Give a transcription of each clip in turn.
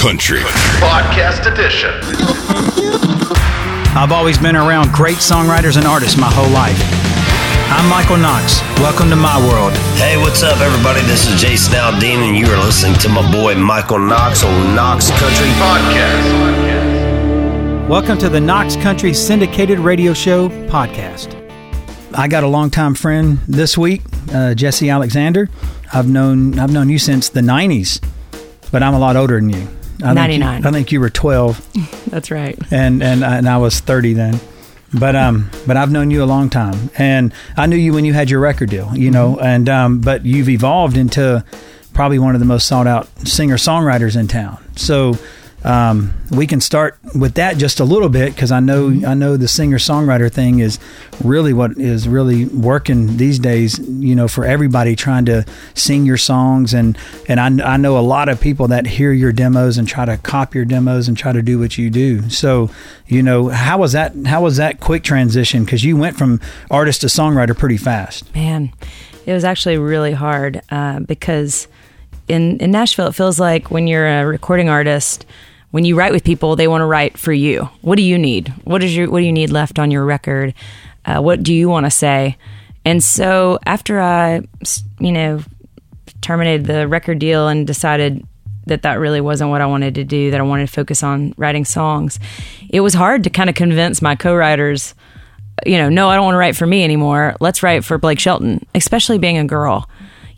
Country Podcast Edition. I've always been around great songwriters and artists my whole life. I'm Michael Knox. Welcome to my world. Hey, what's up, everybody? This is Jason Aldean, and you are listening to my boy Michael Knox on Knox Country Podcast. Welcome to the Knox Country Syndicated Radio Show podcast. I got a longtime friend this week, uh, Jessi Alexander. I've known I've known you since the '90s, but I'm a lot older than you. I think you- 99. I think you were 12, That's right. and and and I was 30 then. But um, but I've known you a long time, and I knew you when you had your record deal, you know, and um, but you've evolved into probably one of the most sought out singer songwriters in town. So um, we can start with that just a little bit because I know I know the singer songwriter thing is really what is really working these days. You know, for everybody trying to sing your songs, and and I, I know a lot of people that hear your demos and try to copy your demos and try to do what you do. So you know, how was that? How was that quick transition? Because you went from artist to songwriter pretty fast. Man, it was actually really hard uh, because in, in Nashville, it feels like when you're a recording artist, when you write with people, they want to write for you. What do you need? What is your What do you need left on your record? Uh, what do you want to say? And so after I, you know, terminated the record deal and decided that that really wasn't what I wanted to do, that I wanted to focus on writing songs, it was hard to kind of convince my co-writers you know, no, I don't want to write for me anymore. Let's write for Blake Shelton, especially being a girl.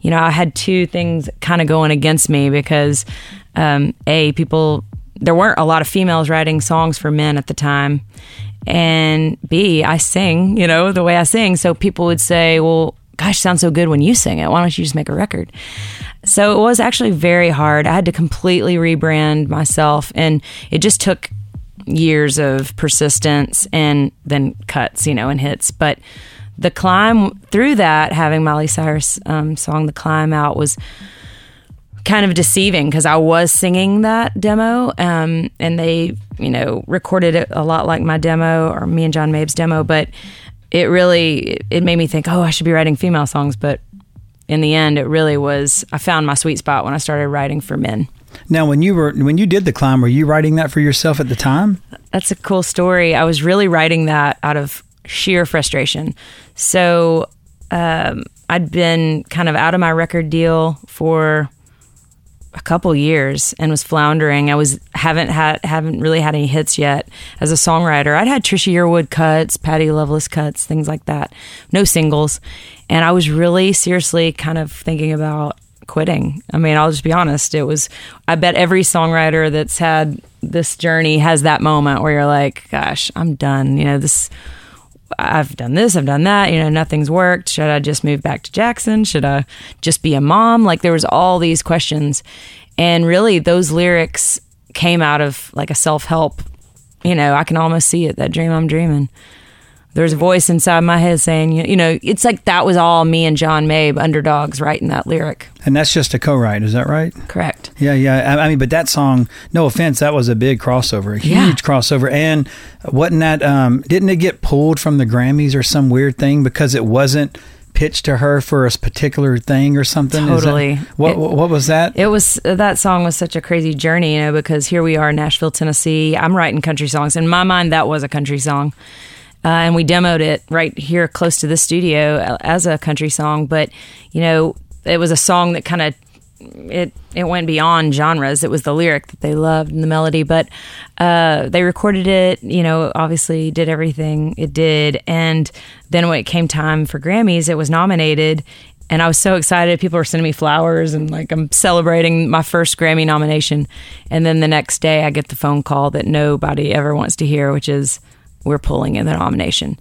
You know, I had two things kind of going against me because, um, A, people, there weren't a lot of females writing songs for men at the time. And B, I sing, you know, the way I sing. So people would say, well, gosh, sounds so good when you sing it. Why don't you just make a record? So it was actually very hard. I had to completely rebrand myself, and it just took years of persistence and then cuts, you know, and hits. But the climb through that, having Miley Cyrus um, song "The Climb" out was kind of deceiving because I was singing that demo, um, and they, you know, recorded it a lot like my demo or me and Jon Mabe's demo, but it really it made me think, oh, I should be writing female songs, but in the end, it really was. I found my sweet spot when I started writing for men. Now, when you were when you did the climb, were you writing that for yourself at the time? That's a cool story. I was really writing that out of sheer frustration. So um, I'd been kind of out of my record deal for a couple years and was floundering. I was haven't had haven't really had any hits yet as a songwriter. I'd had Trisha Yearwood cuts, Patty Loveless cuts, things like that. No singles, and I was really seriously kind of thinking about quitting. I mean, I'll just be honest. It was. I bet every songwriter that's had this journey has that moment where you're like, "Gosh, I'm done." You know this. I've done this, I've done that, you know, nothing's worked. Should I just move back to Jackson? Should I just be a mom? Like there was all these questions. And really those lyrics came out of like a self-help, you know, I can almost see it, that dream I'm dreaming. There's a voice inside my head saying, you know, it's like that was all me and Jon Mabe, underdogs, writing that lyric. And that's just a co-write, is that right? Correct. Yeah, yeah. I, I mean, but that song, no offense, that was a big crossover, a huge Yeah. crossover. And wasn't that? Um, didn't it get pulled from the Grammys or some weird thing because it wasn't pitched to her for a particular thing or something? Is that- Totally. what It- What was that? It was that song was such a crazy journey, you know, because here we are in Nashville, Tennessee. I'm writing country songs. In my mind, that was a country song. Uh, and we demoed it right here close to the studio as a country song. But, you know, it was a song that kind of it it went beyond genres. It was the lyric that they loved and the melody, but uh, they recorded it. You know, obviously did everything it did, and then when it came time for Grammys, it was nominated. And I was so excited. People were sending me flowers and like I'm celebrating my first Grammy nomination. And then the next day I get the phone call that nobody ever wants to hear, which is we're pulling in the nomination.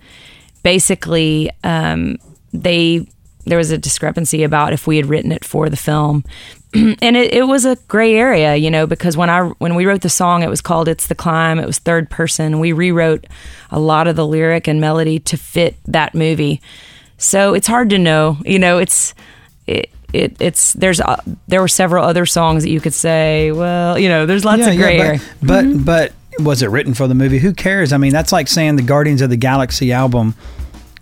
Basically, um, they there was a discrepancy about if we had written it for the film. and it, it was a gray area, you know, because when I when we wrote the song, it was called "It's the Climb." It was third person. We rewrote a lot of the lyric and melody to fit that movie. So it's hard to know. You know, it's it, it it's there's uh, there were several other songs that you could say. Well, you know, there's lots of gray but, area. But but was it written for the movie? Who cares? I mean, that's like saying the Guardians of the Galaxy album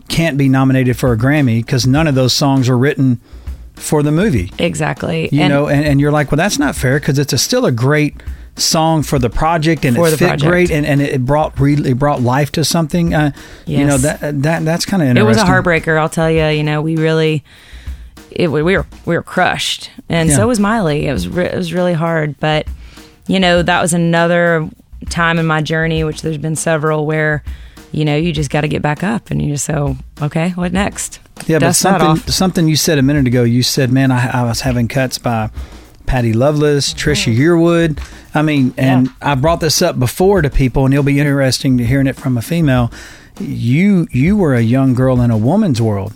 can't be nominated for a Grammy because none of those songs were written for the movie. Exactly. You And- know, and, and you're like, well, that's not fair because it's a, still a great song for the project and it fit project. great and, and it brought really it brought life to something. Uh, You know that that that's kind of it was a heartbreaker. I'll tell you. You know, we really, it we were we were crushed, and Yeah. so was Miley. It was re- it was really hard, but you know that was another time in my journey, which there's been several where, you know, you just got to get back up, and you just so okay, what next? Yeah, but Dust that something something you said a minute ago. You said, "Man, I, I was having cuts by Patty Loveless, mm-hmm. Trisha Yearwood." I mean, and Yeah. I brought this up before to people, and it'll be interesting to hearing it from a female. You you were a young girl in a woman's world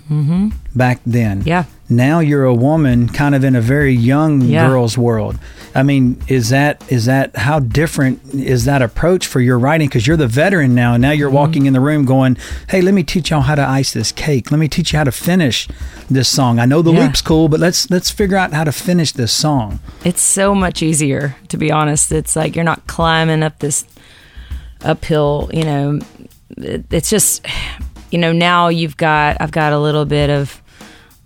back then. Mm-hmm. Yeah. Now you're a woman, kind of in a very young Yeah. girl's world. I mean, is that is that how different is that approach for your writing? Because you're the veteran now, and now you're Mm-hmm. walking in the room going, "Hey, let me teach y'all how to ice this cake. Let me teach you how to finish this song. I know the Yeah. loop's cool, but let's let's figure out how to finish this song." It's so much easier, to be honest. It's like you're not climbing up this uphill, you know. It- It's just, you know, now you've got, I've got a little bit of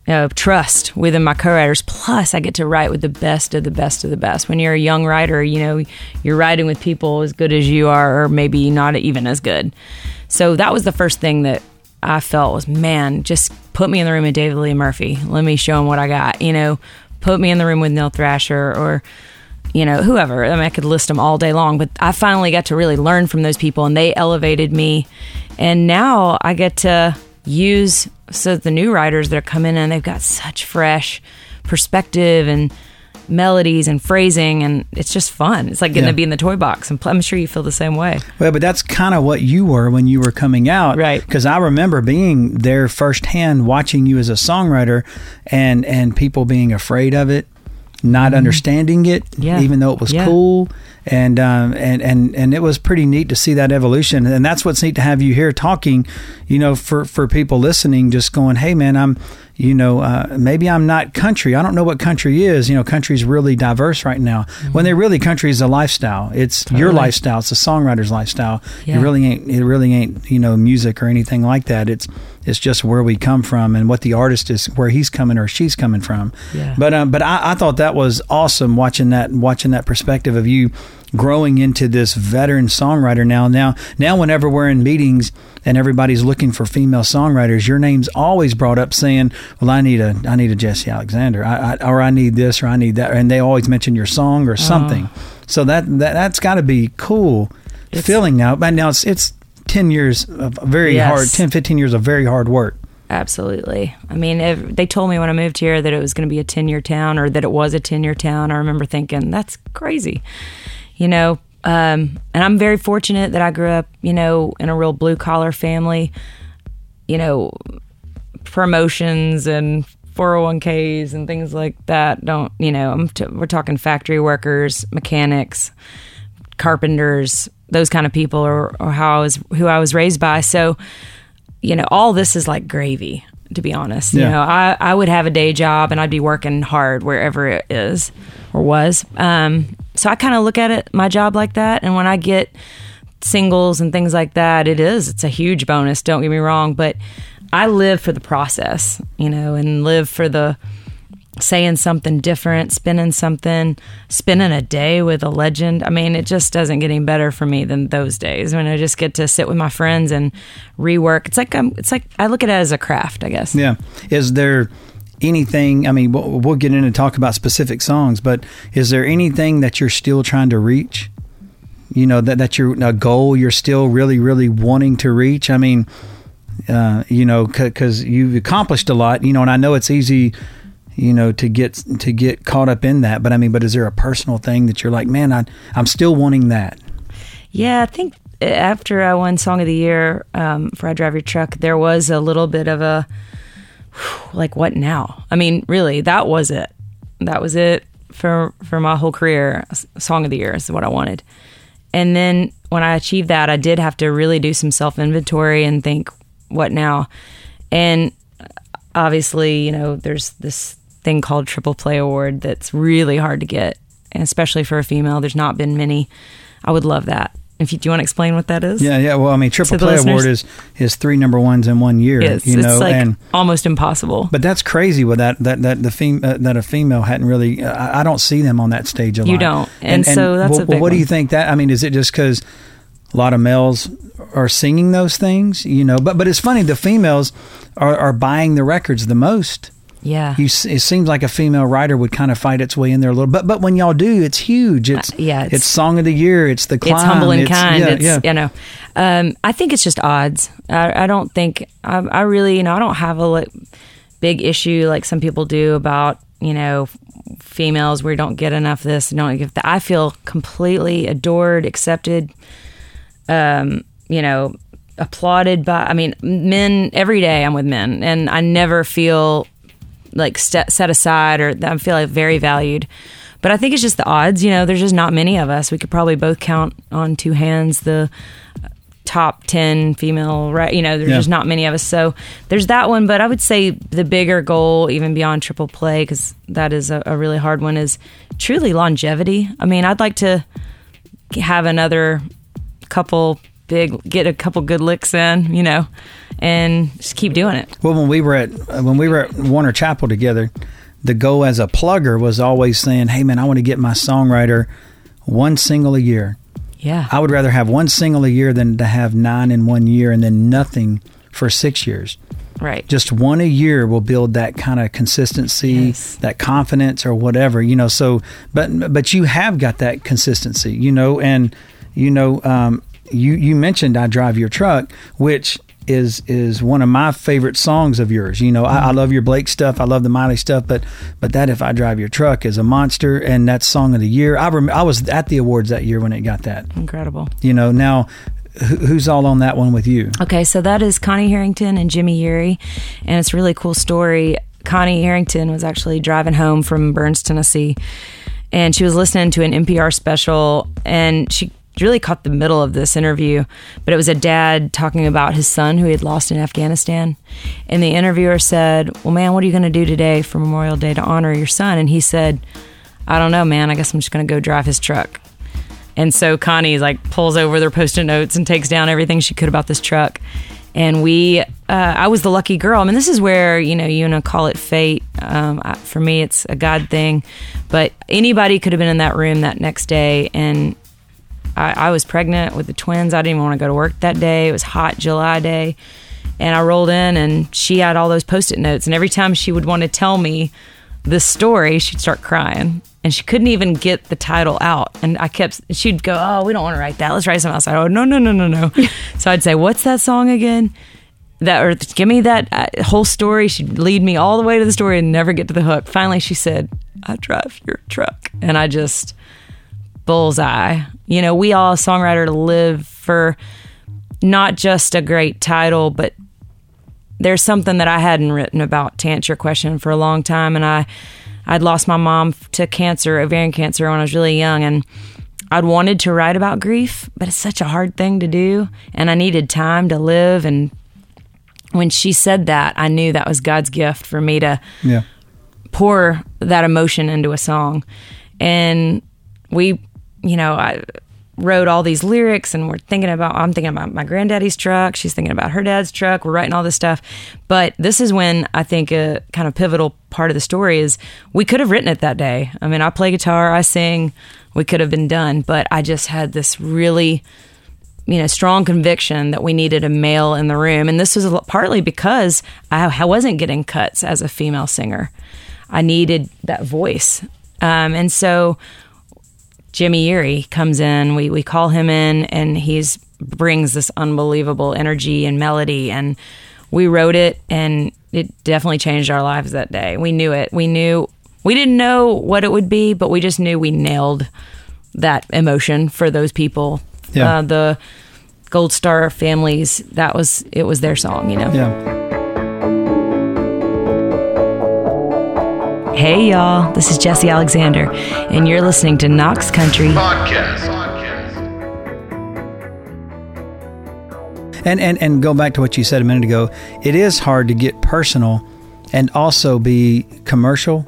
you know, trust within my co-writers. Plus, I get to write with the best of the best of the best. When you're a young writer, you know, you're writing with people as good as you are, or maybe not even as good. So that was the first thing that I felt was, man, just put me in the room with David Lee Murphy. Let me show him what I got. You know, put me in the room with Neil Thrasher or you know, whoever. I mean, I could list them all day long, but I finally got to really learn from those people and they elevated me. And now I get to use so the new writers that are coming in, they've got such fresh perspective and melodies and phrasing and it's just fun. It's like getting Yeah. to be in the toy box and I'm sure you feel the same way. Well, but that's kind of what you were when you were coming out, Right. Because I remember being there firsthand, watching you as a songwriter, and and people being afraid of it, not understanding it, Mm-hmm. Yeah. even though it was Yeah. cool, and um, and and and it was pretty neat to see that evolution, and that's what's neat to have you here talking, you know, for for people listening, just going, hey man, I'm. You know, uh, maybe I'm not country. I don't know what country is. You know, country's really diverse right now. When they really country is a lifestyle. It's your lifestyle. It's a songwriter's lifestyle. Yeah. It really ain't. It really ain't. You know, music or anything like that. It's it's just where we come from and what the artist is, where he's coming or she's coming from. Yeah. But um, but I, I thought that was awesome watching that watching that perspective of you growing into this veteran songwriter now. Now now whenever we're in meetings and everybody's looking for female songwriters, your name's always brought up saying, "Well, I need a I need a Jessi Alexander, I, I, or I need this or I need that," and they always mention your song or something. So that, that that's got to be cool It's- feeling now. But now it's it's ten years of very Yes. hard, 10, 15 years of very hard work. Absolutely. I mean, if, they told me when I moved here that it was going to be a 10 year town or that it was a 10 year town. I remember thinking, that's crazy. You know, um, and I'm very fortunate that I grew up, you know, in a real blue collar family. You know, promotions and 401ks and things like that don't, you know, I'm t- we're talking factory workers, mechanics, carpenters, those kind of people or, or how I was who I was raised by. So, you know, all this is like gravy, to be honest. Yeah. You know, I, I would have a day job and I'd be working hard wherever it is or was. Um, so I kind of look at it, my job like that. And when I get singles and things like that, it is, it's a huge bonus. Don't get me wrong. But I live for the process, you know, and live for the saying something different, spinning something, spending a day with a legend. I mean, it just doesn't get any better for me than those days when I just get to sit with my friends and rework. It's like I'm, it's like I look at it as a craft, I guess. Yeah. Is there anything? I mean, we'll, we'll get into talk about specific songs, but is there anything that you're still trying to reach? You know that that you're a goal you're still really really wanting to reach. I mean, uh, you know, because you've accomplished a lot. You know, and I know it's easy. You know, to get to get caught up in that, but I mean, but is there a personal thing that you're like, man, I I'm still wanting that? Yeah, I think after I won Song of the Year um, for I Drive Your Truck, there was a little bit of a like, what now? I mean, really, that was it. That was it for for my whole career. Song of the Year is what I wanted. And then when I achieved that, I did have to really do some self inventory and think, what now? And obviously, you know, there's this thing called Triple Play Award that's really hard to get, and especially for a female. There's not been many. I would love that. If you, do you want to explain what that is? Yeah, yeah. Well, I mean, triple play listeners? award is is three number ones in one year. It's, you know, it's like and almost impossible. but that's crazy. With that that that the fem- uh, that a female hadn't really. Uh, I don't see them on that stage a lot. You don't. And so that's well, a big what do you think that? I mean, is it just because a lot of males are singing those things? You know, but but it's funny. The females are are buying the records the most. Yeah. You, it seems like a female writer would kind of fight its way in there a little. But but when y'all do, it's huge. It's Uh, yeah, It's, it's- song of the year. It's the climb. it's humble and kind. yeah, it's yeah. you know, um, I think it's just odds. I, I don't think I, I really you know I don't have a like, big issue like some people do about you know females we don't get enough this don't get that. I feel completely adored, accepted. Um, you know, applauded by. I mean, men every day. I'm with men, and I never feel like set, set aside or I feel like very valued. But I think it's just the odds. You know, there's just not many of us. We could probably both count on two hands the uh, top 10 female right you know there's Yeah. just not many of us so there's that one but i would say the bigger goal even beyond triple play because that is a, a really hard one is truly longevity i mean i'd like to have another couple big get a couple good licks in you know and just keep doing it Well, when we were at uh, when we were at Warner Chappell together, the goal as a plugger was always saying, "Hey, man, I want to get my songwriter one single a year. yeah I would rather have one single a year than to have nine in one year and then nothing for six years. right Just one a year will build that kind of consistency, Yes. that confidence, or whatever. You know. So, but but you have got that consistency. You know, and you know, um, you you mentioned "I Drive Your Truck," which is is one of my favorite songs of yours. You know, I, I mm-hmm. love your Blake stuff. I love the Miley stuff, but but that "If I Drive Your Truck" is a monster, and that's song of the year. I rem- I was at the awards that year when it got that. incredible You know, now who, who's all on that one with you? Okay, so that is Connie Harrington and Jimmy Yeary, and it's a really cool story. Connie Harrington was actually driving home from Burns, Tennessee, and she was listening to an NPR special, and she really caught the middle of this interview. But it was a dad talking about his son who he had lost in Afghanistan, and the interviewer said, "Well, man, what are you going to do today for Memorial Day to honor your son?" And he said, "I don't know, man. I guess I'm just going to go drive his truck." And so Connie like pulls over their post-it notes and takes down everything she could about this truck. And we, uh, I was the lucky girl. I mean, this is where you know you know call it fate. Um, I, for me, it's a God thing. But anybody could have been in that room that next day, and I, I was pregnant with the twins. I didn't even want to go to work that day. It was hot July day, and I rolled in, and she had all those post-it notes. And every time she would want to tell me the story, she'd start crying. And she couldn't even get the title out. And I kept, she'd go, Oh, we don't want to write that. Let's write something else. I go, No, no, no, no, no. so I'd say, What's that song again? That, or give me that uh, whole story. She'd lead me all the way to the story and never get to the hook. Finally, she said, I drive your truck. And I just, bullseye. You know, we all, songwriter, live for not just a great title, but there's something that I hadn't written about to answer your question for a long time, and I I'd lost my mom to cancer, ovarian cancer, when I was really young, and I'd wanted to write about grief, but it's such a hard thing to do, and I needed time to live. And when she said that, I knew that was God's gift for me to Yeah. pour that emotion into a song. And we, you know, I wrote all these lyrics and we're thinking about, I'm thinking about my granddaddy's truck. She's thinking about her dad's truck. We're writing all this stuff. But this is when I think a kind of pivotal part of the story is we could have written it that day. I mean, I play guitar, I sing, we could have been done. But I just had this really, you know, strong conviction that we needed a male in the room. And this was partly because I, wasn't getting cuts as a female singer. I needed that voice. Um, and so Jimmy Yeary comes in, we, we call him in, and he's brings this unbelievable energy and melody. And we wrote it, and it definitely changed our lives that day. We knew it. We knew, we didn't know what it would be, but we just knew we nailed that emotion for those people. Yeah. Uh, the Gold Star families, that was, it was their song, you know? Yeah. Hey, y'all, this is Jessi Alexander, and you're listening to Knox Country. Podcast. And, and and go back to what you said a minute ago. It is hard to get personal and also be commercial.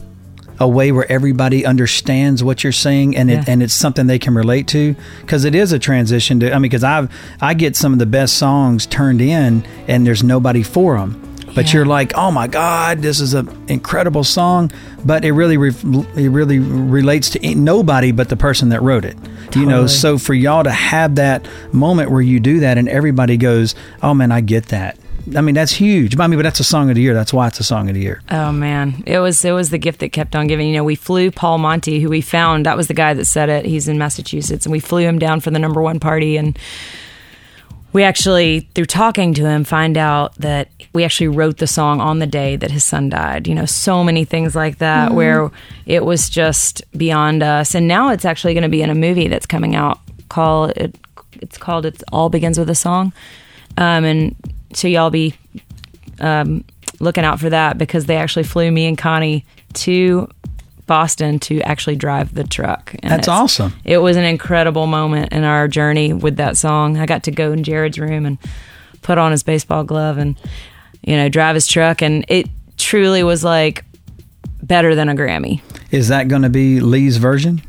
a way where everybody understands what you're saying and it Yeah. and it's something they can relate to because it is a transition to I mean because I've I get some of the best songs turned in and there's nobody for them but Yeah. you're like oh my god this is an incredible song but it really re- it really relates to nobody but the person that wrote it you know so for y'all to have that moment where you do that and everybody goes oh man I get that I mean that's huge I mean but that's a song of the year that's why it's a song of the year Oh man, it was it was the gift that kept on giving. You know, we flew Paul Monti, who we found. That was the guy that said it. He's in Massachusetts, and we flew him down for the number one party. And we actually, through talking to him, find out that we actually wrote the song on the day that his son died. You know, so many things like that where it was just beyond us. And now it's actually going to be in a movie that's coming out. Call it. It's called "It All Begins with a Song," um, and so y'all be um, looking out for that because they actually flew me and Connie to Boston to actually drive the truck. And That's awesome. It was an incredible moment in our journey with that song. I got to go in Jared's room and put on his baseball glove and you know drive his truck, and it truly was like better than a Grammy. is that going to be Lee's version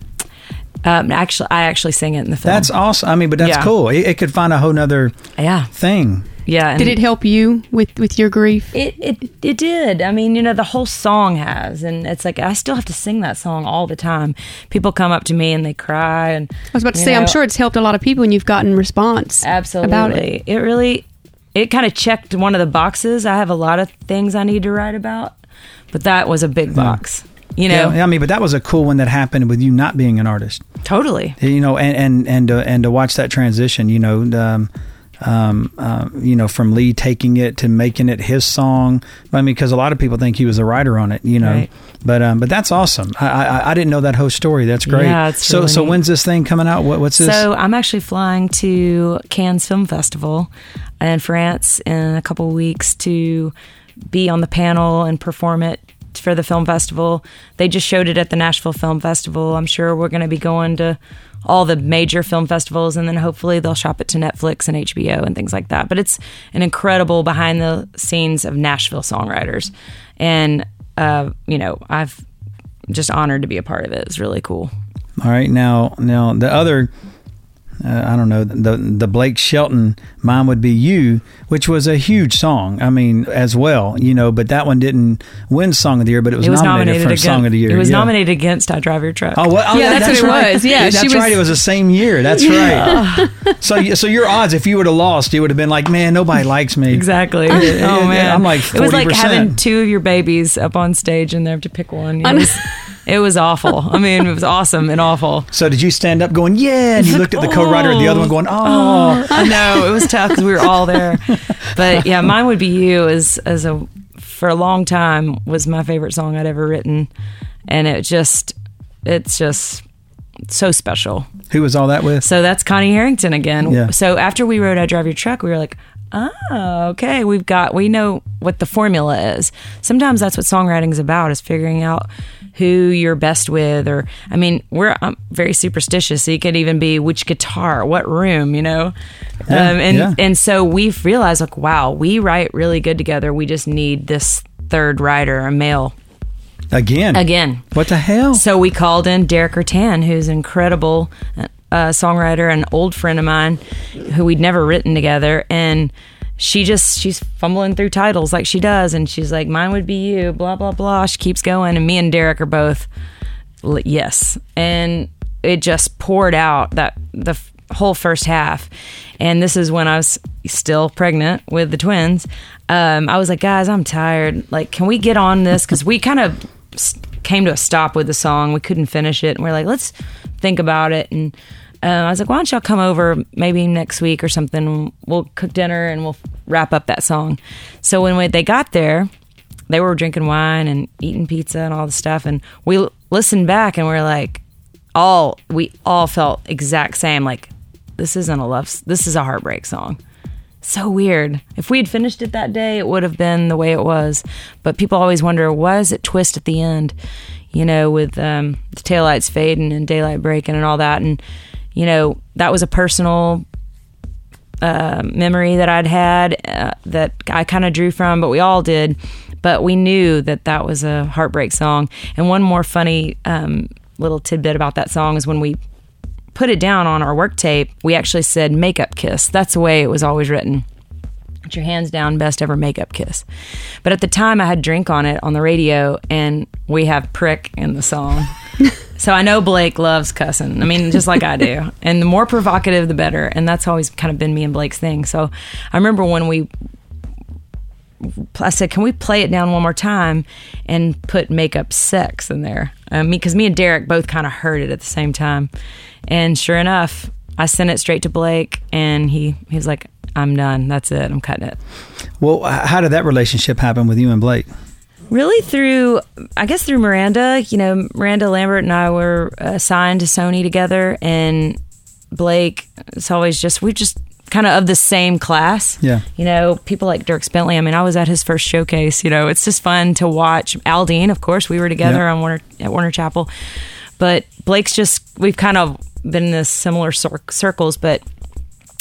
Um, actually, I actually sing it in the film. That's awesome. I mean, but that's Yeah. cool. It, it could find a whole nother yeah, thing. Yeah. Did it help you with with your grief? It, it it did. I mean, you know, the whole song has, and it's like I still have to sing that song all the time. People come up to me and they cry, and I was about to you say, I'm sure it's helped a lot of people, and you've gotten response absolutely. about it. It really, it kind of checked one of the boxes. I have a lot of things I need to write about, but that was a big box. You know, Yeah, I mean, but that was a cool one that happened with you not being an artist. totally. You know, and and and uh, and to watch that transition. You know, um, um, uh, you know, from Lee taking it to making it his song. I mean, because a lot of people think he was a writer on it. You know, Right. but um, but that's awesome. I, I I didn't know that whole story. That's great. Yeah, so really so neat. when's this thing coming out? What what's this? So I'm actually flying to Cannes Film Festival in France in a couple weeks to be on the panel and perform it for the film festival. They just showed it at the Nashville Film Festival. I'm sure we're going to be going to all the major film festivals and then hopefully they'll shop it to Netflix and HBO and things like that. But it's an incredible behind the scenes of Nashville songwriters. And uh, you know, I've just honored to be a part of it. It's really cool. All right, now now the other, uh, I don't know the the Blake Shelton "Mine Would Be You," which was a huge song. I mean, as well, you know, but that one didn't win Song of the Year, but it was, It was nominated, nominated, for against, Song of the Year. It was yeah. nominated against "I Drive Your Truck." Oh, what? Oh, Yeah, that- that's what it right. was. Yeah, that's was- right. It was the same year. That's right. so, so your odds, if you would have lost, you would have been like, man, nobody likes me. Exactly. Yeah, oh man, I'm like it was like having two of your babies up on stage and they have to pick one. It was, it was awful. I mean, it was awesome and awful. So, did you stand up going, yeah? And you looked at the co-writer, and the other one oh. going, oh. Know it was tough because we were all there. But yeah, mine would be you as as a for a long time was my favorite song I'd ever written, and it just it's just so special. Who was all that with? So that's Connie Harrington again. Yeah. So after we wrote I Drive Your Truck, we were like, oh, okay, we've got, we know what the formula is. Sometimes that's what songwriting is about, is figuring out who you're best with. Or, I mean, we're I'm very superstitious. So you could even be which guitar, what room, you know? Yeah, um, and, yeah. and so we've realized, like, wow, we write really good together. We just need this third writer, a male. Again. Again. What the hell? So we called in Deric Ruttan, who's incredible uh, songwriter, an old friend of mine who we'd never written together. And she just, she's fumbling through titles like she does. And she's like, mine would be you, blah, blah, blah. She keeps going. And me and Deric are both, yes. And it just poured out that the whole first half. And this is when I was still pregnant with the twins. Um, I was like, guys, I'm tired. Like, can we get on this? Because we kind of came to a stop with the song. We couldn't finish it. And we're like, let's think about it. And uh, I was like, why don't y'all come over maybe next week or something? We'll cook dinner and we'll wrap up that song. So when we, they got there, they were drinking wine and eating pizza and all the stuff. And we l- listened back and we're like, all we all felt exact same. Like this isn't a love. This is a heartbreak song. So weird. If we had finished it that day, it would have been the way it was. But people always wonder why does it twist at the end? You know, with um, the taillights fading and daylight breaking and all that. And you know, that was a personal uh, memory that I'd had uh, that I kind of drew from, but we all did. but we knew that that was a heartbreak song. And one more funny um, little tidbit about that song is when we put it down on our work tape, we actually said makeup kiss. That's the way it was always written. Put your hands down, best ever makeup kiss. But at the time, I had drink on it on the radio, and we have prick in the song. so I know Blake loves cussing. I mean, just like I do. And the more provocative, the better. And that's always kind of been me and Blake's thing. So I remember when we I said, "Can we play it down one more time and put makeup sex in there?" Um, because me and Deric both kind of heard it at the same time, and sure enough, I sent it straight to Blake, and he he was like, "I'm done. That's it. I'm cutting it." Well, how did that relationship happen with you and Blake? Really through, I guess through Miranda. You know, Miranda Lambert and I were assigned to Sony together, and Blake. It's always just we just kind of of the same class. Yeah. You know, people like Dierks Bentley. I mean, I was at his first showcase. You know, it's just fun to watch. Aldean, of course, we were together Yeah. on Warner at Warner Chappell, but Blake's just we've kind of been in this similar cir- circles. But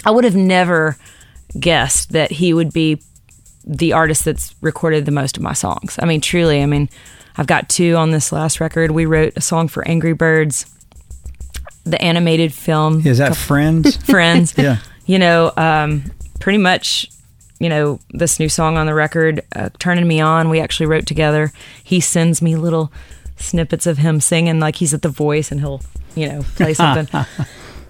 I would have never guessed that he would be the artist that's recorded the most of my songs. I mean, truly. I mean, I've got two on this last record. We wrote a song for Angry Birds, the animated film Is that Friends? Friends. Yeah. You know, um, pretty much, you know, this new song on the record, uh, Turning Me On, we actually wrote together. He sends me little snippets of him singing like he's at the voice and he'll, you know, play something.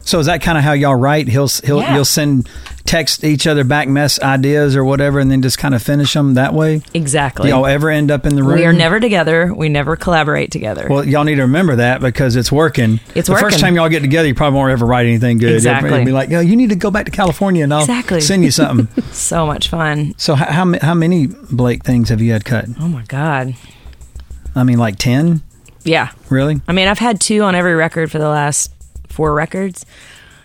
So is that kind of how y'all write? He'll he'll Yeah. you'll send text each other back mess ideas or whatever, and then just kind of finish them that way. exactly. Do y'all ever end up in the room? we are never together. We never collaborate together. Well, y'all need to remember that because it's working. It's the working. first time y'all get together, you probably won't ever write anything good. Exactly. It'll be like, yo, you need to go back to California, and I'll Exactly. send you something. so much fun. so how, how how many Blake things have you had cut? Oh my God. I mean, like ten, Yeah. really? I mean, I've had two on every record for the last four records,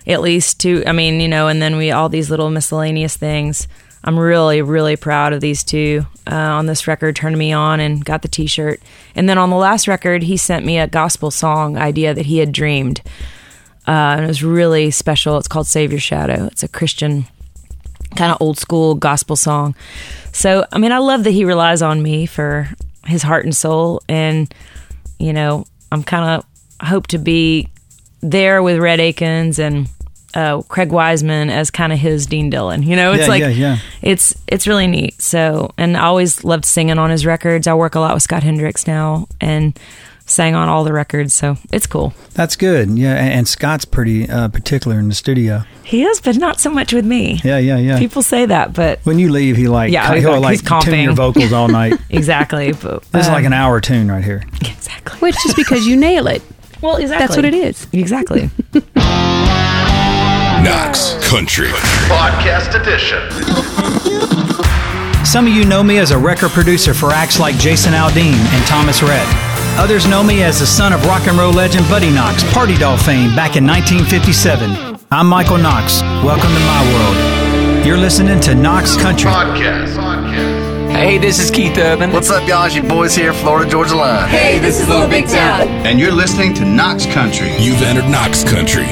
at least two. I mean, you know, and then we all these little miscellaneous things. I'm really, really proud of these two uh, on this record. Turned me on and got the T-shirt, and then on the last record, he sent me a gospel song idea that he had dreamed, uh, and it was really special. It's called "Savior's Shadow." It's a Christian kind of old school gospel song. So, I mean, I love that he relies on me for his heart and soul. And, you know, I'm kind of hope to be there with Rhett Akins and uh, Craig Wiseman as kind of his Dean Dillon. You know, it's Yeah, like, yeah, yeah. it's, it's really neat. So, and I always loved singing on his records. I work a lot with Scott Hendricks now and sang on all the records. So it's cool. That's good. Yeah, and, and Scott's pretty uh, particular in the studio. He is, but not so much with me. Yeah, yeah, yeah. People say that, but when you leave, he like Yeah, he's he'll like- like tune your vocals all night. exactly. But, This is like um, an hour tune right here. Exactly. Which is because you nail it. Well, exactly. That's what it is. Exactly. Knox Country Podcast Edition. Some of you know me as a record producer for acts like Jason Aldean and Thomas Rhett. Others know me as the son of rock and roll legend Buddy Knox, Party Doll fame back in 1957. I'm Michael Knox. Welcome to my world. You're listening to Knox Country. Podcast. Podcast. Hey, this is Keith Urban. What's up, y'all? It's your boys here, Florida Georgia Line. Hey, this is Little Big Town. And you're listening to Knox Country. You've entered Knox Country.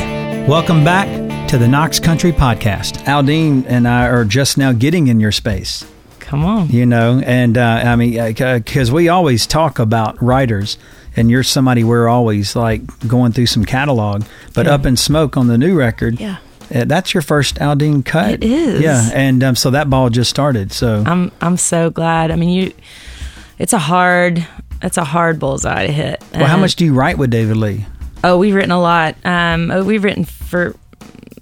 Welcome back to the Knox Country Podcast. Aldean and I are just now getting in your space. Come on. you know and uh, i mean because we always talk about writers and you're somebody we're always like going through some catalog but Yeah. up in smoke on the new record Yeah. Uh, that's your first aldean cut It is. yeah and um, so that ball just started so I'm I'm so glad. I mean, you. It's a hard. It's a hard bullseye to hit. well how much do you write with david lee Oh, we've written a lot. Um, oh, we've written for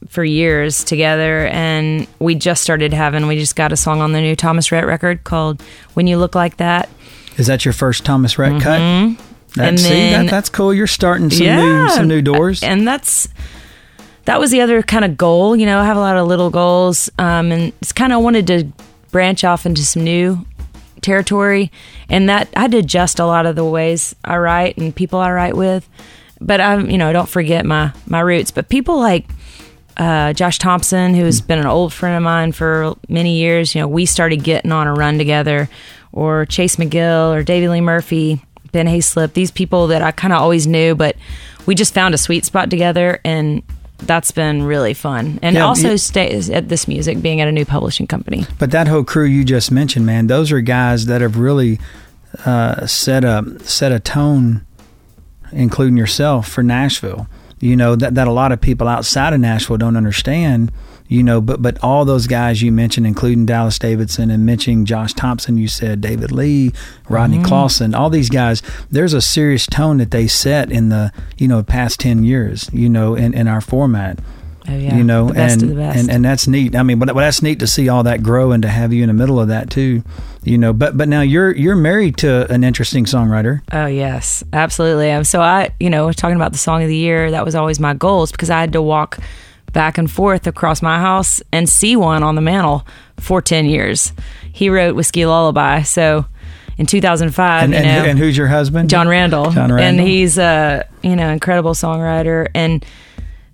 for years together, and we just started having. We just got a song on the new Thomas Rhett record called "When You Look Like That." is that your first thomas rhett cut that, Mm-hmm. And see, then- that, that's cool you're starting some new some new doors and that's that was the other kind of goal. You know, I have a lot of little goals, um, and it's kind of wanted to branch off into some new territory, and that I had to adjust a lot of the ways I write and people I write with. But I'm, you know, don't forget my my roots. But people like uh, Josh Thompson, who's been an old friend of mine for many years. You know, we started getting on a run together, or Chase McGill, or David Lee Murphy, Ben Hayslip. These people that I kind of always knew, but we just found a sweet spot together, and that's been really fun. And Yeah, also stays at this music being at a new publishing company. But that whole crew you just mentioned, man, those are guys that have really uh, set a set a tone, including yourself, for Nashville. You know that that a lot of people outside of Nashville don't understand. You know, but but all those guys you mentioned, including Dallas Davidson and mentioning Josh Thompson, you said David Lee, Rodney Clawson, all these guys. There's a serious tone that they set in the you know past ten years. You know, in in our format Oh yeah, you know, and, of the best. and and that's neat. I mean, but, but that's neat to see all that grow and to have you in the middle of that too, you know. But but now you're you're married to an interesting songwriter. Oh yes, absolutely. Um, So I, you know, talking about the song of the year, that was always my goals because I had to walk back and forth across my house and see one on the mantle for ten years. He wrote "Whiskey Lullaby," so in 2005, And you know, who- and who's your husband? Jon Randall. Jon Randall. And he's a, you know, incredible songwriter. And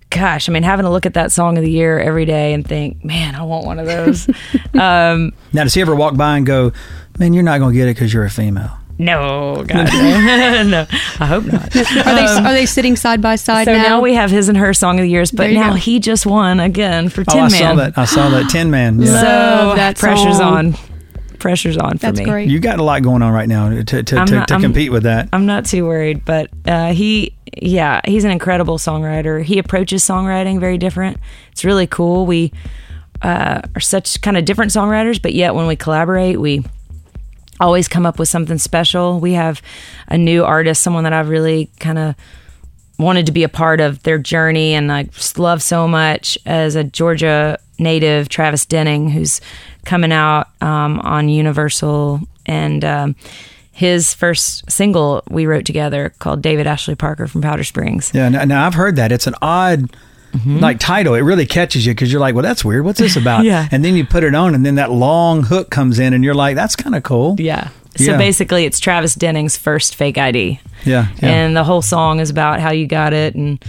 gosh, I mean, having to look at that song of the year every day and think, man, I want one of those. um, Now, does he ever walk by and go, "Man, you're not gonna get it because you're a female"? No, God, no. no, I hope not. Are they are they sitting side by side Um, So now? now? we have his and her song of the years, but now go. he just won again for Tin oh, I Man. saw that. I saw that. Tin Man. Yeah. So Love that pressure's song. on. Pressure's on for That's me. great. you got a lot going on right now to to, to, not- to I'm- compete with that. I'm not too worried, but uh, he, yeah, he's an incredible songwriter. He approaches songwriting very different. It's really cool. We uh, are such kind of different songwriters, but yet when we collaborate, we always come up with something special. We have a new artist, someone that I've really kind of wanted to be a part of their journey and I love so much as a Georgia native, Travis Denning, who's coming out um, on Universal and um, his first single we wrote together called David Ashley Parker from Powder Springs. Yeah. Now, now I've heard that. It's an odd. Like title, it really catches you because you're like, "Well, that's weird. What's this about?" Yeah. And then you put it on, and then that long hook comes in, and you're like, "That's kind of cool." Yeah. So Yeah. basically, it's Travis Denning's first fake ID. Yeah, yeah. And the whole song is about how you got it and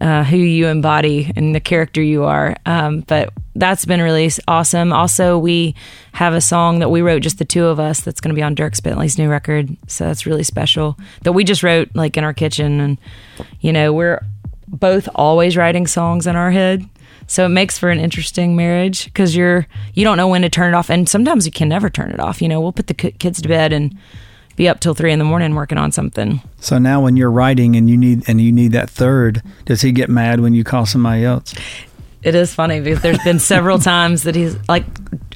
uh, who you embody and the character you are. Um, but that's been really awesome. Also, we have a song that we wrote, just the two of us, that's going to be on Dierks Bentley's new record. So that's really special that we just wrote like in our kitchen. And, you know, we're both always writing songs in our head. So it makes for an interesting marriage because you're you don't know when to turn it off, and sometimes you can never turn it off. You know, we'll put the kids to bed and be up till three in the morning working on something. So now, when you're writing and you need and you need that third, does he get mad when you call somebody else? It is funny because there's been several times that he's like,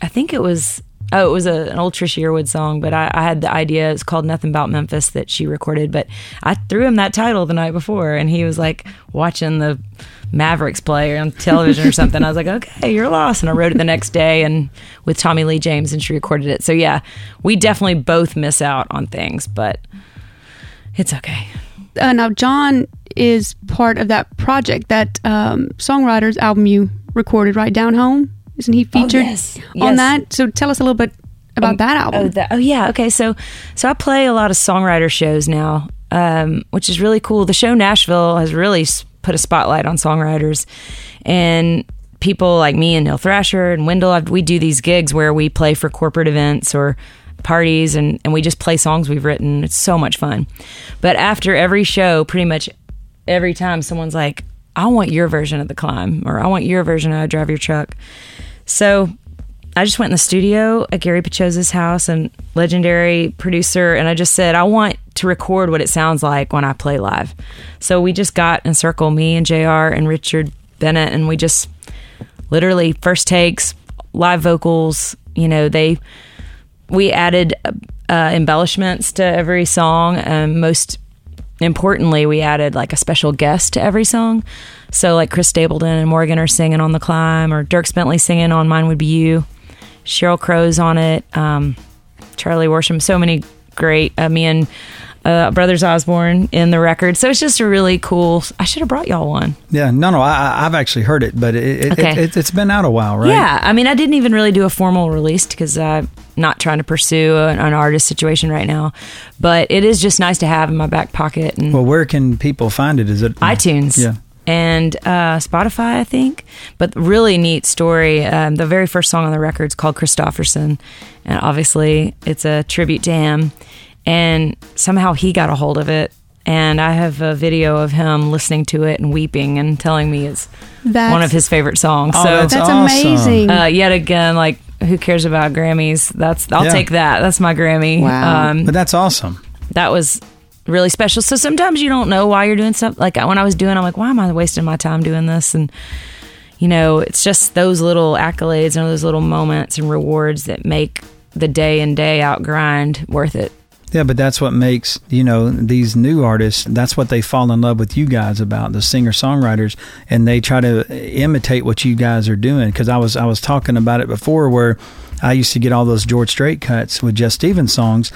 I think it was, oh, it was a, an old Trisha Yearwood song, but I, I had the idea. It's called Nothing About Memphis that she recorded, but I threw him that title the night before and he was like watching the Mavericks play on television or something. I was like, okay, you're lost. And I wrote it the next day and with Tommy Lee James and she recorded it. So yeah, we definitely both miss out on things, but it's okay. uh, now John is part of that project, that um, songwriters album you recorded, right down home. Isn't he featured yes. on Yes. that? So tell us a little bit about that album. Oh, that, oh yeah. Okay. So, so I play a lot of songwriter shows now, um, which is really cool. The show Nashville has really put a spotlight on songwriters, and people like me and Neil Thrasher and Wendell. I've, we do these gigs where we play for corporate events or parties, and and we just play songs we've written. It's so much fun. But after every show, pretty much every time, someone's like, "I want your version of the climb," or "I want your version of I Drive Your Truck." So I just went in the studio at Gary Paczosa's house and legendary producer, and I just said, I want to record what it sounds like when I play live. So we just got in circle, me and JR and Richard Bennett, and we just literally first takes, live vocals, you know, they, we added uh, embellishments to every song. Um, most importantly, we added like a special guest to every song. So like Chris Stapleton and Morgan are singing on the climb, or Dierks Bentley singing on "Mine Would Be You." Sheryl Crow's on it. Um, Charlie Worsham. So many great. Uh, me and uh, Brothers Osborne in the record. So it's just a really cool. I should have brought y'all one. Yeah, no, no, I, I- I've actually heard it, but it, it, Okay. it, it, it's been out a while, right? Yeah, I mean, I didn't even really do a formal release because I'm not trying to pursue an, an artist situation right now. But it is just nice to have in my back pocket and Well, where can people find it? Is it iTunes. Yeah. And uh, Spotify, I think. But really neat story. Um, the very first song on the record is called Kristofferson. And obviously, it's a tribute to him. And somehow he got a hold of it and I have a video of him listening to it and weeping and telling me it's That's, one of his favorite songs. Oh, so that's That's awesome. amazing. uh, yet again, like who cares about Grammys? That's I'll Yeah. take that. That's my Grammy. Wow. Um, But that's awesome. that was really special. So sometimes you don't know why you're doing stuff. Like when I was doing, I'm like, why am I wasting my time doing this? And you know, it's just those little accolades and those little moments and rewards that make the day in day out grind worth it. Yeah, but that's what makes, you know, these new artists, that's what they fall in love with you guys about, the singer songwriters, and they try to imitate what you guys are doing. Because I was, I was talking about it before where I used to get all those George Strait cuts with Jeff Stevens songs,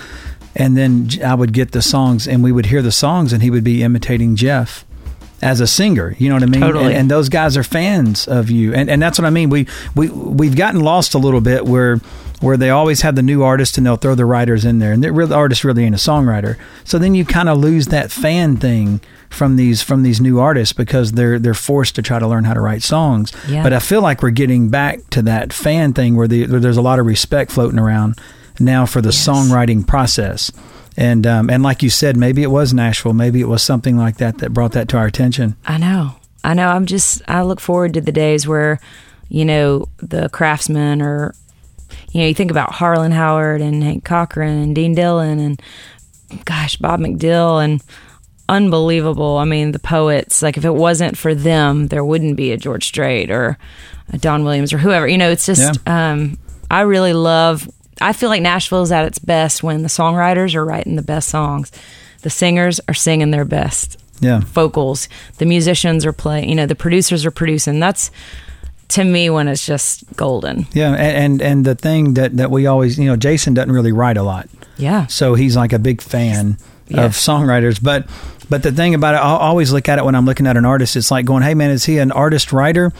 and then I would get the songs and we would hear the songs and he would be imitating Jeff as a singer. You know what I mean? Totally. And, and those guys are fans of you, and and that's what I mean. We we we've gotten lost a little bit where where they always have the new artist and they'll throw the writers in there, and the real artist really ain't a songwriter. So then you kind of lose that fan thing from these from these new artists because they're they're forced to try to learn how to write songs. Yeah. But I feel like we're getting back to that fan thing where, the, where there's a lot of respect floating around now for the songwriting process. And um, and like you said, maybe it was Nashville, maybe it was something like that that brought that to our attention. I know. I know. I'm just, I look forward to the days where, you know, the craftsmen or, you know, you think about Harlan Howard and Hank Cochran and Dean Dillon and, gosh, Bob McDill and unbelievable. I mean, the poets, like if it wasn't for them, there wouldn't be a George Strait or a Don Williams or whoever. You know, it's just, um, I really love, I feel like Nashville is at its best when the songwriters are writing the best songs. The singers are singing their best Yeah. vocals. The musicians are playing, you know, the producers are producing. That's to me when it's just golden. Yeah, and, and and the thing that that we always, you know, Jason doesn't really write a lot, Yeah. so he's like a big fan Yeah. of songwriters. But but the thing about it, I always look at it when I'm looking at an artist. It's like going, "Hey, man, is he an artist writer?"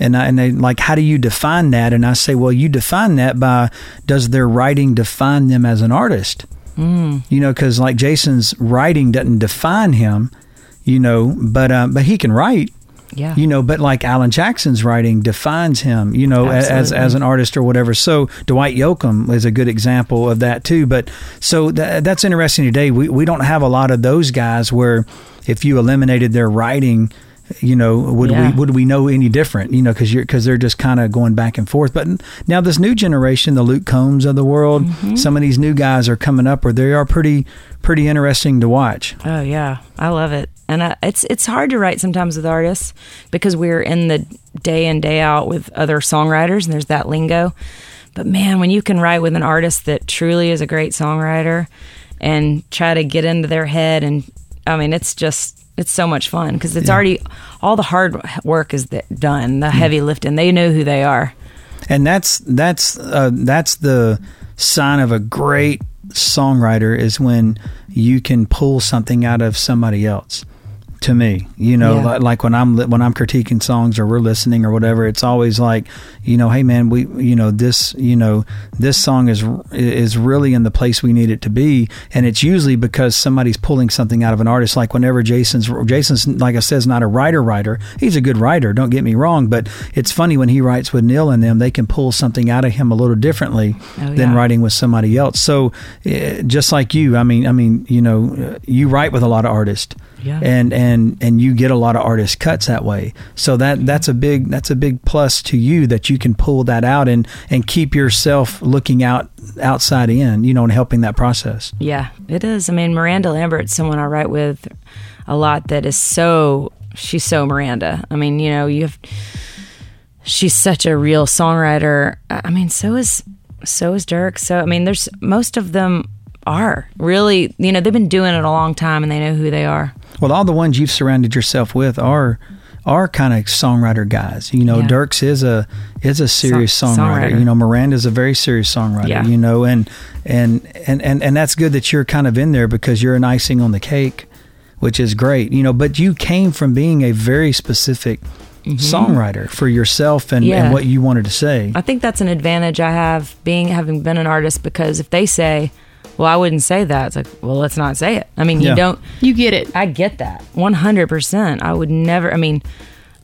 And I, and they like, "How do you define that?" And I say, "Well, you define that by does their writing define them as an artist?" Mm. You know, because like Jason's writing doesn't define him, you know, but uh, but he can write. Yeah. You know, but like Alan Jackson's writing defines him, you know, as as an artist or whatever. So Dwight Yoakam is a good example of that too. But so th- that's interesting today. We we don't have a lot of those guys where if you eliminated their writing, you know, would Yeah. we would we know any different? You know, because you're because they're just kind of going back and forth. But now this new generation, the Luke Combs of the world, Mm-hmm. some of these new guys are coming up where they are pretty pretty interesting to watch. Oh yeah, I love it, and I, it's it's hard to write sometimes with artists because we're in the day in day out with other songwriters, and there's that lingo. But man, when you can write with an artist that truly is a great songwriter, and try to get into their head, and I mean, it's just it's so much fun because it's already all the hard work is done, the heavy lifting. They know who they are. and that's that's uh, that's the sign of a great songwriter is when you can pull something out of somebody else to me you know Yeah. li- like when i'm li- when i'm critiquing songs or we're listening or whatever it's always like you know hey man we you know this you know this song is is really in the place we need it to be. And it's usually because somebody's pulling something out of an artist. Like whenever jason's jason's like i said is not a writer writer. He's a good writer don't get me wrong. But it's funny when he writes with neil and them they can pull something out of him a little differently Oh, than yeah. writing with somebody else. So uh, just like you i mean i mean you know uh, you write with a lot of artists Yeah. and and and you get a lot of artist cuts that way so that mm-hmm. that's a big that's a big plus to you that you can pull that out and and keep yourself looking out outside in you know and helping that process Yeah, it is. I mean, Miranda Lambert's someone I write with a lot that is so she's so Miranda. I mean, you know, you have she's such a real songwriter. I mean, so is so is Dierks. So I mean, there's most of them are really, you know, they've been doing it a long time and they know who they are. Well all the ones you've surrounded yourself with are are kind of songwriter guys you know Yeah. Dierks is a is a serious Song- songwriter. songwriter. you know miranda's a very serious songwriter Yeah. you know and, and and and and that's good that you're kind of in there because you're an icing on the cake which is great you know but you came from being a very specific songwriter for yourself and, Mm-hmm. Yeah. and what you wanted to say I think that's an advantage I have being having been an artist because if they say, "Well, I wouldn't say that," it's like, "Well, let's not say it." I mean, Yeah. you don't You get it. I get that 100%. I would never, I mean,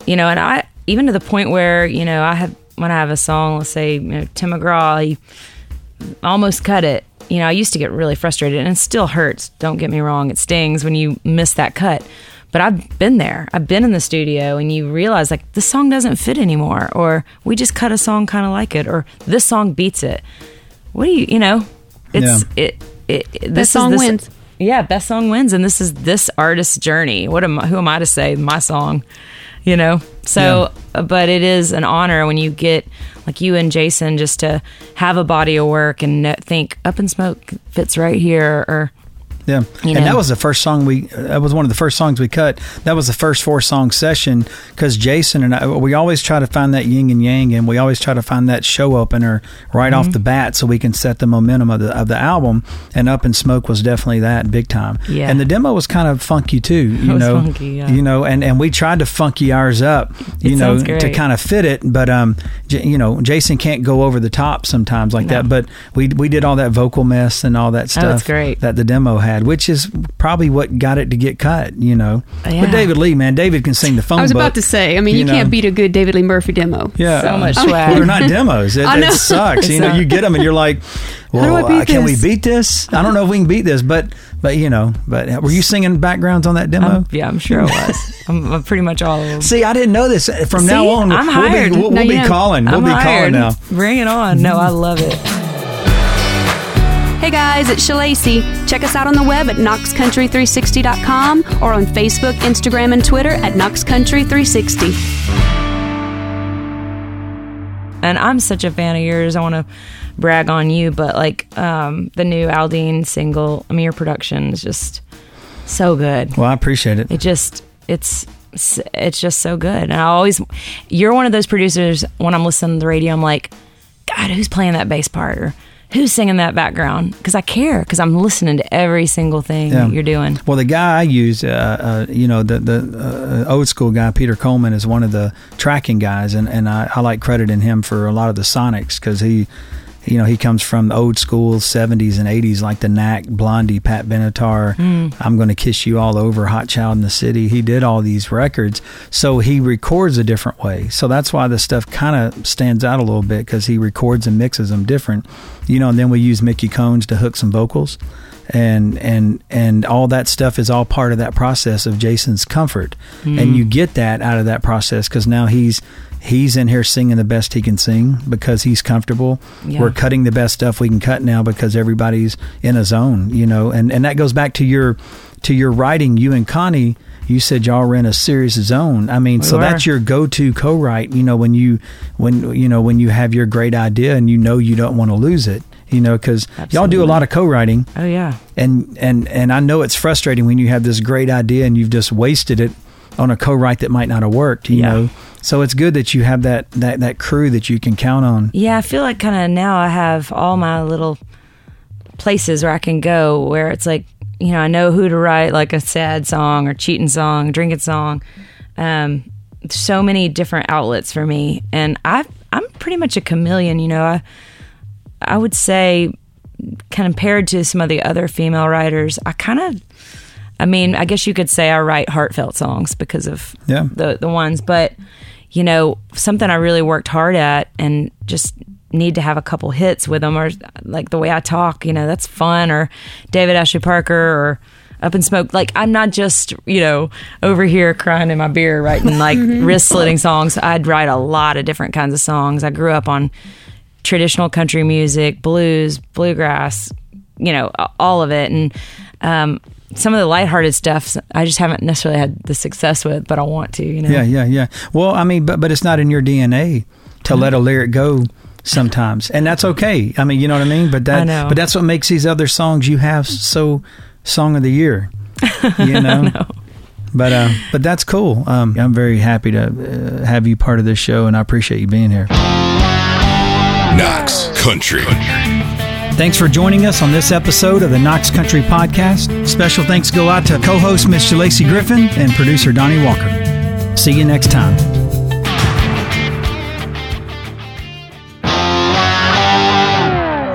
you know, and I, even to the point where, you know, I have, when I have a song, let's say, you know, Tim McGraw, he almost cut it. you know, I used to get really frustrated and it still hurts. Don't get me wrong. It stings when you miss that cut. But I've been there. I've been in the studio and you realize like this song doesn't fit anymore or we just cut a song kind of like it or this song beats it. What do you, you know, it's Yeah. it, it, it this Best song this- wins. Yeah, best song wins and this is this artist's journey. What am who am I to say my song? You know. So, uh, but it is an honor when you get like you and Jason just to have a body of work and think Up in Smoke fits right here or Yeah, You and know? that was the first song we. That was one of the first songs we cut. That was the first four song session because Jason and I. We always try to find that yin and yang, and we always try to find that show opener right Mm-hmm. off the bat, so we can set the momentum of the of the album. And Up in Smoke was definitely that big time. Yeah. and the demo was kind of funky too. You was know, funky, yeah. you know, and and we tried to funky ours up. You It know, to kind of fit it, but um, J- you know, Jason can't go over the top sometimes like that. But we we did all that vocal mess and all that stuff Oh, that's great. that the demo had, which is probably what got it to get cut, you know. Yeah. But David Lee, man, David can sing the phone I was book. about to say. I mean, you, you know. can't beat a good David Lee Murphy demo. yeah, So much swag. Well, they're not demos. It, I it know. sucks. you know, you get them and you're like, well, do I beat uh, can we beat this? I don't know if we can beat this, but but you know, but were you singing backgrounds on that demo? Um, yeah, I'm sure I was. I'm, I'm pretty much all of them. See, I didn't know this. From now on, I'm we'll hired. be, we'll, we'll be calling. We'll I'm be hired. calling now. Bring it on. No, I love it. Hey guys, it's Shalacy. Check us out on the web at knoxcountry360.com or on Facebook, Instagram, and Twitter at knoxcountry360. and I'm such a fan of yours. I want to brag on you, but like um, the new Aldean single, I mean, production is just so good. Well, I appreciate it. It just it's it's just so good. And I always, you're one of those producers. When I'm listening to the radio, I'm like, God, who's playing that bass part or who's singing that background? Because I care. Because I'm listening to every single thing Yeah. that you're doing. Well, the guy I use, uh, uh, you know, the the uh, old school guy, Peter Coleman, is one of the tracking guys, and and I, I like crediting him for a lot of the sonics because he, you know, he comes from old school '70s and '80s, like the Knack, Blondie, Pat Benatar, hmm. I'm going to kiss you all over, Hot Child in the City. He did all these records, so he records a different way. So that's why the stuff kind of stands out a little bit because he records and mixes them different, you know. And then we use Mickey Cones to hook some vocals and and and all that stuff is all part of that process of Jason's comfort, and you mm. get that out of that process because now he's he's in here singing the best he can sing because he's comfortable. Yeah. We're cutting the best stuff we can cut now because everybody's in a zone, you know, and and that goes back to your to your writing. You and Connie. You said y'all were in a serious zone. I mean, We so were. that's your go-to co-write. You know, when you when you know when you have your great idea and you know you don't want to lose it. You know, because y'all do a lot of co-writing Oh yeah. and and and I know it's frustrating when you have this great idea and you've just wasted it on a co-write that might not have worked. You Yeah. know, so it's good that you have that that that crew that you can count on. Yeah, I feel like kind of now I have all my little places where I can go where it's like, you know, I know who to write like a sad song or cheating song, drinking song. Um, so many different outlets for me, and I I'm pretty much a chameleon. You know, I I would say compared to some of the other female writers, I kind of. I mean, I guess you could say I write heartfelt songs because of Yeah. the the ones, but you know, something I really worked hard at and just need to have a couple hits with them or like the way I talk, you know, that's fun or David Ashley Parker or up in smoke. Like I'm not just, you know, over here crying in my beer writing like wrist slitting songs. I'd write a lot of different kinds of songs. I grew up on traditional country music, blues, bluegrass, you know, all of it. And um, some of the lighthearted stuff I just haven't necessarily had the success with, but I want to, you know. Yeah, yeah, yeah. Well, I mean, but but it's not in your DNA to let a lyric go sometimes, and that's okay. I mean, you know what I mean. But that, but that's what makes these other songs you have so song of the year. You know. But uh, but that's cool. Um, I'm very happy to uh, have you part of this show, and I appreciate you being here. Knox Country. Thanks for joining us on this episode of the Knox Country Podcast. Special thanks go out to co-host Miss Lacey Griffin and producer Donnie Walker. See you next time.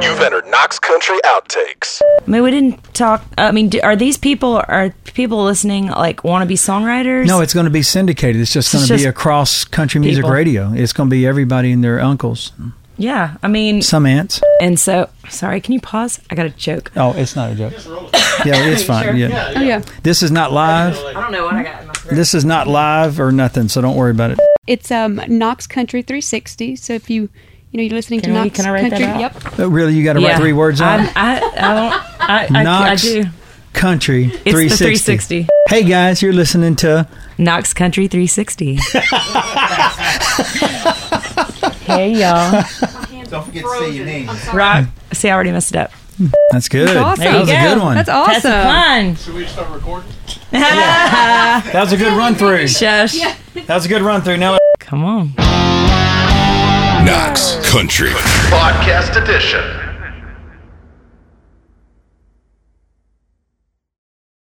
You've entered Knox Country Outtakes. I mean, we didn't talk. I mean, do, are these people are people listening like want to be songwriters? No, it's going to be syndicated. It's just going It's to be across country music people. radio. It's going to be everybody and their uncles. Yeah, I mean, Some ants. and so sorry. Can you pause? I got to joke. Oh, it's not a joke. Yeah, it's fine. Yeah. Oh yeah. This is not live. I don't know what I got in my throat. This is not live or nothing, so don't worry about it. It's um Knox Country 360. So if you you know you're listening Can to we- Knox can I write that Country, out? yep. But really, you got to write three words on I, it. I, I don't. I, I, I Knox do. Country It's 360. the 360. Hey guys, you're listening to Knox Country 360. hey y'all. Don't forget to say your name. Right. See, I already messed it up. That's good. That's awesome. That was There a good one. That's awesome. That's fun. Should we start recording? That was a good run through. Shush. That was a good run through. Now Come on. Knox Country. Podcast Edition.